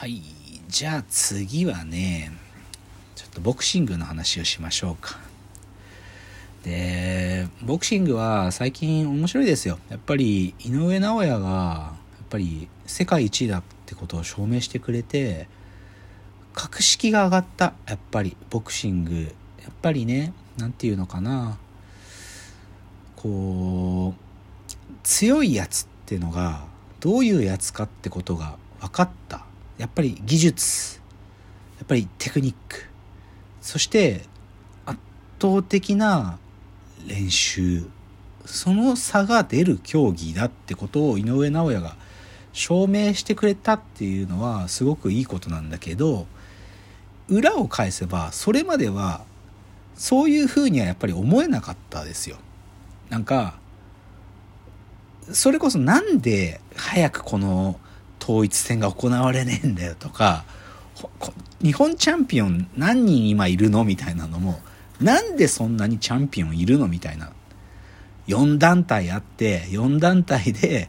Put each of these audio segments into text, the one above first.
はいじゃあ次はねちょっとボクシングの話をしましょうか。でボクシングは最近面白いですよ。やっぱり井上尚弥がやっぱり世界一だってことを証明してくれて格式が上がったやっぱりボクシング。やっぱりね何て言うのかな。こう強いやつってのがどういうやつかってことが分かった。やっぱり技術やっぱりテクニックそして圧倒的な練習その差が出る競技だってことを井上尚弥が証明してくれたっていうのはすごくいいことなんだけど裏を返せばそれまではそういうふうにはやっぱり思えなかったですよ。なんかそれこそなんで早くこの統一戦が行われねえんだよとか日本チャンピオン何人今いるのみたいなのもなんでそんなにチャンピオンいるのみたいな。4団体あって4団体で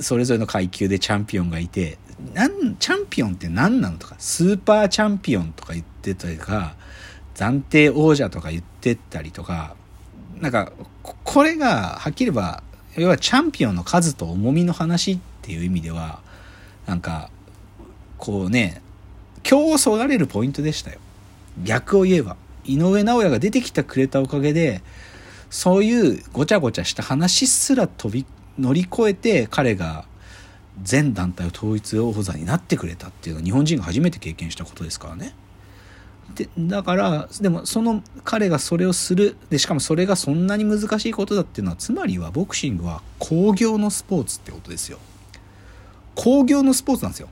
それぞれの階級でチャンピオンがいてなんチャンピオンって何なのとかスーパーチャンピオンとか言ってたりとか暫定王者とか言ってたりとかなんかこれがはっきり言えば要はチャンピオンの数と重みの話ってていう意味ではなんかこうね競をそがれるポイントでしたよ。逆を言えば。井上尚弥が出てきてくれたおかげでそういうごちゃごちゃした話すら飛び乗り越えて彼が全団体を統一王座になってくれたっていうのは日本人が初めて経験したことですからね。でだからでもその彼がそれをする。でしかもそれがそんなに難しいことだっていうのはつまりはボクシングは工業のスポーツってことですよ。工業のスポーツなんですよ。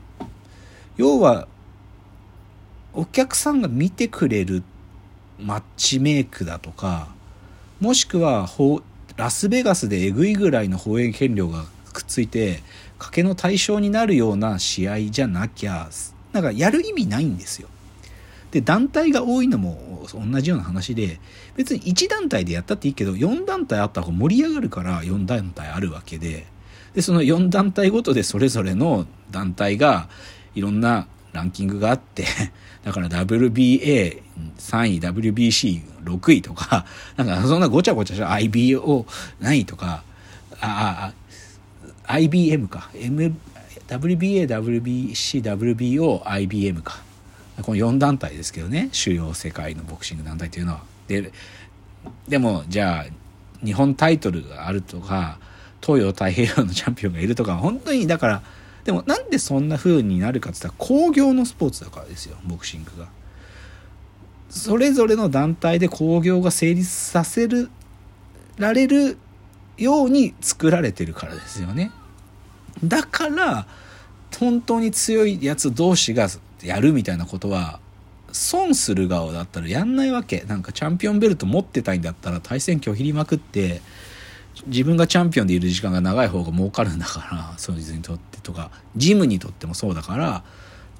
要はお客さんが見てくれるマッチメイクだとかもしくはラスベガスでえぐいぐらいの放映権料がくっついて賭けの対象になるような試合じゃなきゃなんかやる意味ないんですよ。で団体が多いのも同じような話で別に1団体でやったっていいけど4団体あった方が盛り上がるから4団体あるわけででその4団体ごとでそれぞれの団体がいろんなランキングがあって だから WBA3 位 WBC6 位とか なんかそんなごちゃごちゃした IBO 何位とかああ IBM か、M、WBA、WBC、WBO、IBM か。この4団体ですけどね主要世界のボクシング団体というのは。ででもじゃあ日本タイトルがあるとか東洋太平洋のチャンピオンがいるとか本当にだからでもなんでそんな風になるかって言ったら工業のスポーツだからですよボクシングが。それぞれの団体で興行が成立させるられるように作られてるからですよね。だから本当に強いやつ同士がやるみたいなことは損する側だったらやんないわけ。なんかチャンピオンベルト持ってたいんだったら対戦拒否りまくって自分がチャンピオンでいる時間が長い方が儲かるんだからその人にとってとかジムにとってもそうだから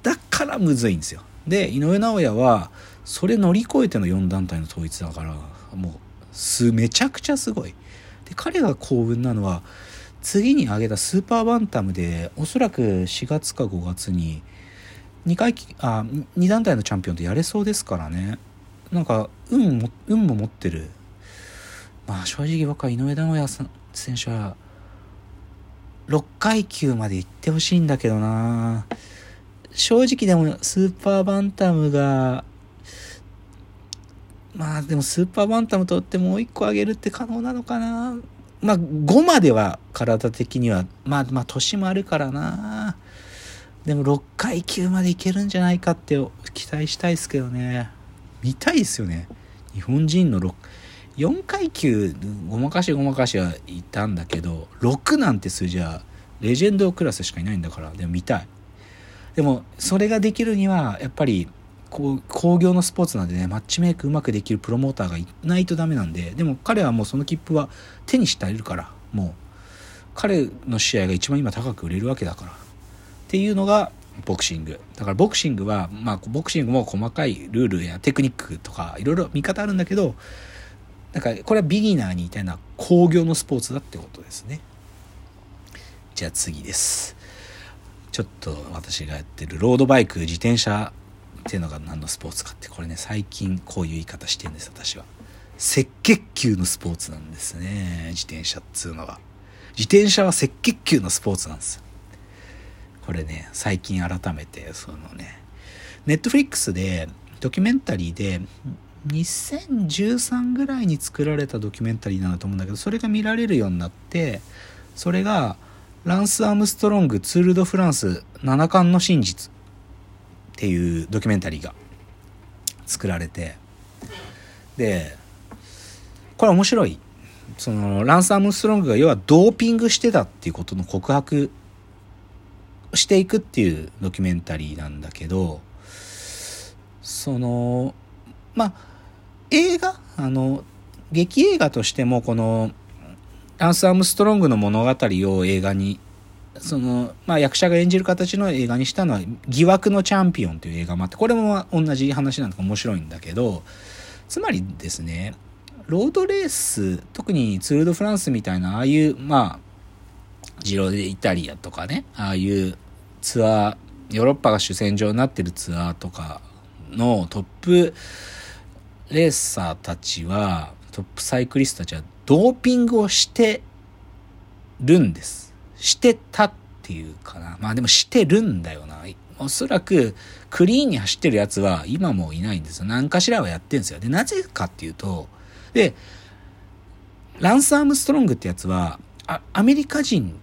だからむずいんですよ。で井上尚弥はそれ乗り越えての4団体の統一だからもうすめちゃくちゃすごい。で彼が幸運なのは次に挙げたスーパーバンタムでおそらく4月か5月に2回あ2団体のチャンピオンとやれそうですからね。なんか運も運も持ってる。まあ正直僕は井上尚弥選手は6階級まで行ってほしいんだけどな。正直でもスーパーバンタムがまあでもスーパーバンタム取ってもう1個上げるって可能なのかな。まあ5までは体的にはまあまあ年もあるからな。でも6階級までいけるんじゃないかって期待したいですけどね。見たいですよね。日本人の6 4階級ごまかしごまかしはいたんだけど6なんて数字はレジェンドクラスしかいないんだからでも見たい。でもそれができるにはやっぱりこう工業のスポーツなんでねマッチメイクうまくできるプロモーターがいないとダメなんででも彼はもうその切符は手にしてあげるからもう彼の試合が一番今高く売れるわけだから。っていうのがボクシング。だからボクシングはまあボクシングも細かいルールやテクニックとかいろいろ見方あるんだけどなんかこれはビギナーにいたような工業のスポーツだってことですね。じゃあ次です。ちょっと私がやってるロードバイク自転車っていうのが何のスポーツかってこれね最近こういう言い方してるんです私は。赤血球のスポーツなんですね自転車っつうのは自転車は赤血球のスポーツなんですよ。これね最近改めてそのねネットフリックスでドキュメンタリーで2013ぐらいに作られたドキュメンタリーなんだと思うんだけどそれが見られるようになってそれがランス・アームストロングツール・ド・フランス七冠の真実っていうドキュメンタリーが作られてでこれ面白い。そのランス・アームストロングが要はドーピングしてたっていうことの告白していくっていうドキュメンタリーなんだけどそのまあ映画？あの劇映画としてもこのランス・アームストロングの物語を映画にその、まあ、役者が演じる形の映画にしたのは「疑惑のチャンピオン」という映画もあってこれも同じ話なんか面白いんだけどつまりですねロードレース特にツール・ド・フランスみたいなああいうまあジロデ・イタリアとかねああいうツアーヨーロッパが主戦場になってるツアーとかのトップレーサーたちはトップサイクリストたちはドーピングをしてるんです。してたっていうかな。まあでもしてるんだよな。おそらくクリーンに走ってるやつは今もいないんですよ。何かしらはやってるんですよ。で、なぜかっていうと、で、ランス・アームストロングってやつはあアメリカ人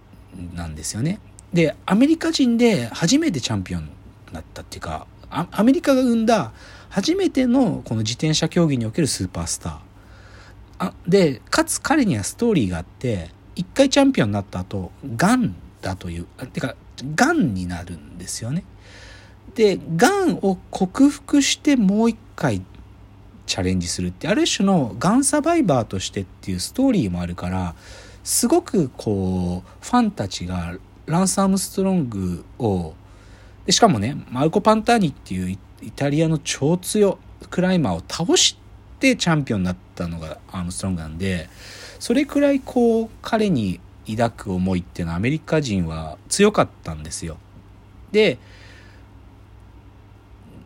なんですよね。で、アメリカ人で初めてチャンピオンになったっていうか、アメリカが生んだ初めてのこの自転車競技におけるスーパースター。あで、かつ彼にはストーリーがあって、一回チャンピオンになった後、ガンだという、てか、ガンになるんですよね。で、ガンを克服してもう一回チャレンジするって、ある種のガンサバイバーとしてっていうストーリーもあるから、すごくこう、ファンたちがランス・アームストロングを、でしかもね、マルコ・パンターニっていうイタリアの超強クライマーを倒してチャンピオンになったのがアームストロングなんで、それくらいこう彼に抱く思いっていうのはアメリカ人は強かったんですよ。で、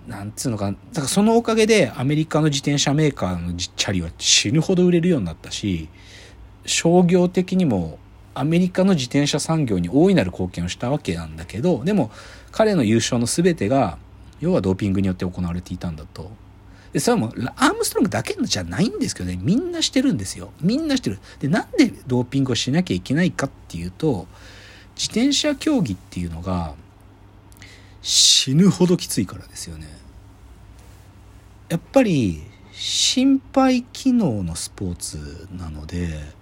なんつうのか、だからそのおかげでアメリカの自転車メーカーのチャリは死ぬほど売れるようになったし、商業的にもアメリカの自転車産業に大いなる貢献をしたわけなんだけど、でも彼の優勝の全てが要はドーピングによって行われていたんだと。で、それはもう、アームストロングだけじゃないんですけどね、みんなしてるんですよ。みんなしてる。で、なんでドーピングをしなきゃいけないかっていうと、自転車競技っていうのが、死ぬほどきついからですよね。やっぱり、心肺機能のスポーツなので、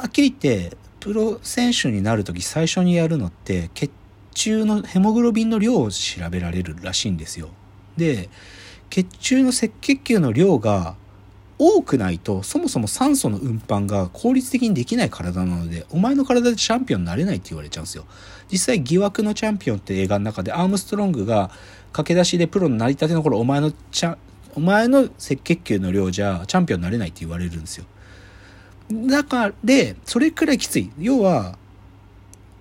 はっきり言って、プロ選手になる時最初にやるのって血中のヘモグロビンの量を調べられるらしいんですよ。で血中の赤血球の量が多くないとそもそも酸素の運搬が効率的にできない体なのでお前の体でチャンピオンになれないって言われちゃうんですよ実際疑惑のチャンピオンって映画の中でアームストロングが駆け出しでプロになりたての頃お前のチャお前の赤血球の量じゃチャンピオンになれないって言われるんですよだからでそれくらいきつい。要は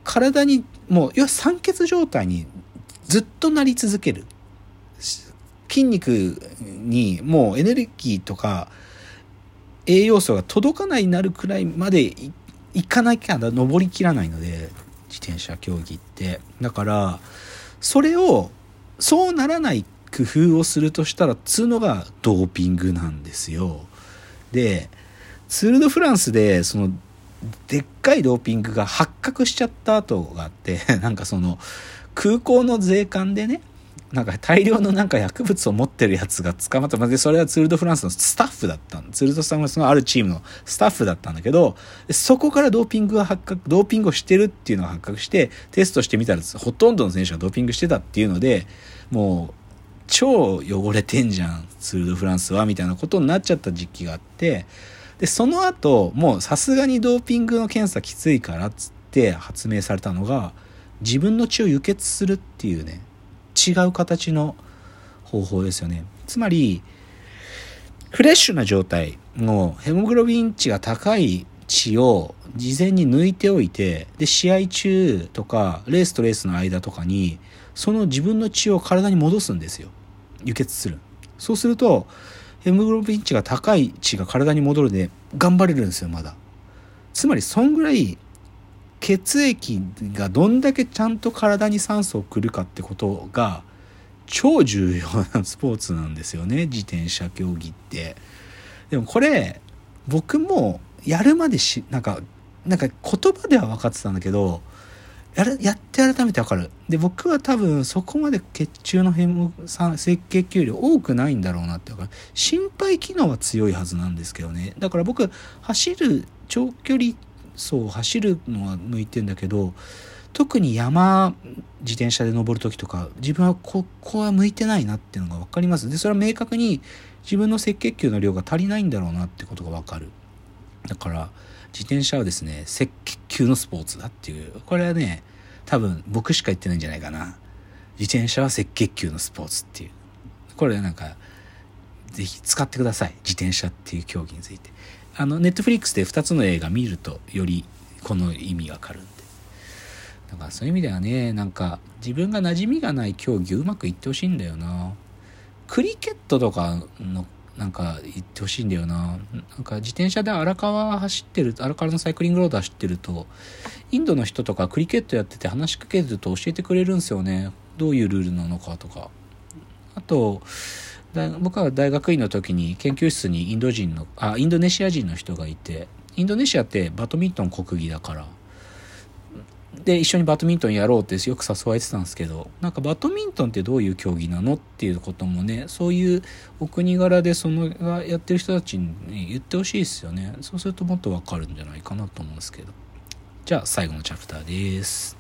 体にもう要は酸欠状態にずっとなり続ける。筋肉にもうエネルギーとか栄養素が届かないなるくらいまでいかなきゃ登りきらないので自転車競技って。だからそれをそうならない工夫をするとしたらつうのがドーピングなんですよ。でツール・ド・フランスでそのでっかいドーピングが発覚しちゃった後があって なんかその空港の税関でねなんか大量のなんか薬物を持ってるやつが捕まった。で、それはツール・ド・フランスのスタッフだったツール・ド・フランスのあるチームのスタッフだったんだけど、そこからドーピングが発覚、ドーピングをしてるっていうのが発覚して、テストしてみたら、ほとんどの選手がドーピングしてたっていうので、もう、超汚れてんじゃん、ツール・ド・フランスは、みたいなことになっちゃった時期があって、で、その後、もうさすがにドーピングの検査きついからっつって発明されたのが、自分の血を輸血するっていうね、違う形の方法ですよね。つまり、フレッシュな状態のヘモグロビン値が高い血を事前に抜いておいてで試合中とかレースとレースの間とかにその自分の血を体に戻すんですよ輸血するそうするとヘモグロビン値が高い血が体に戻るで頑張れるんですよまだ。つまりそんぐらい血液がどんだけちゃんと体に酸素を送るかってことが超重要なスポーツなんですよね自転車競技って。でもこれ僕もやるまでしなんかなんか言葉では分かってたんだけどやるやって改めて分かる。で僕は多分そこまで血中の変赤血球量多くないんだろうなって分かる。心肺機能は強いはずなんですけどね。だから僕走る長距離走走るのは向いてんだけど特に山自転車で登る時とか自分はここは向いてないなっていうのが分かります。でそれは明確に自分の赤血球の量が足りないんだろうなってことが分かる。だから自転車はですね赤血球のスポーツだっていうこれはね多分僕しか言ってないんじゃないかな。自転車は赤血球のスポーツっていう。これなんかぜひ使ってください。自転車っていう競技について。あのネットフリックスで2つの映画見るとよりこの意味がわかるんで。だからそういう意味ではねなんか自分が馴染みがない競技うまくいってほしいんだよな。クリケットとかのなんか行ってほしいんだよな。なんか自転車で荒川走ってる、荒川のサイクリングロード走ってると、インドの人とかクリケットやってて話しかけると教えてくれるんですよね。どういうルールなのかとか。あと、僕は大学院の時に研究室にインド人の、あ、インドネシア人の人がいて、インドネシアってバドミントン国技だから、で一緒にバドミントンやろうってよく誘われてたんですけどなんかバドミントンってどういう競技なのっていうこともねそういうお国柄でそのがやってる人たちに言ってほしいですよね。そうするともっとわかるんじゃないかなと思うんですけど。じゃあ最後のチャプターです。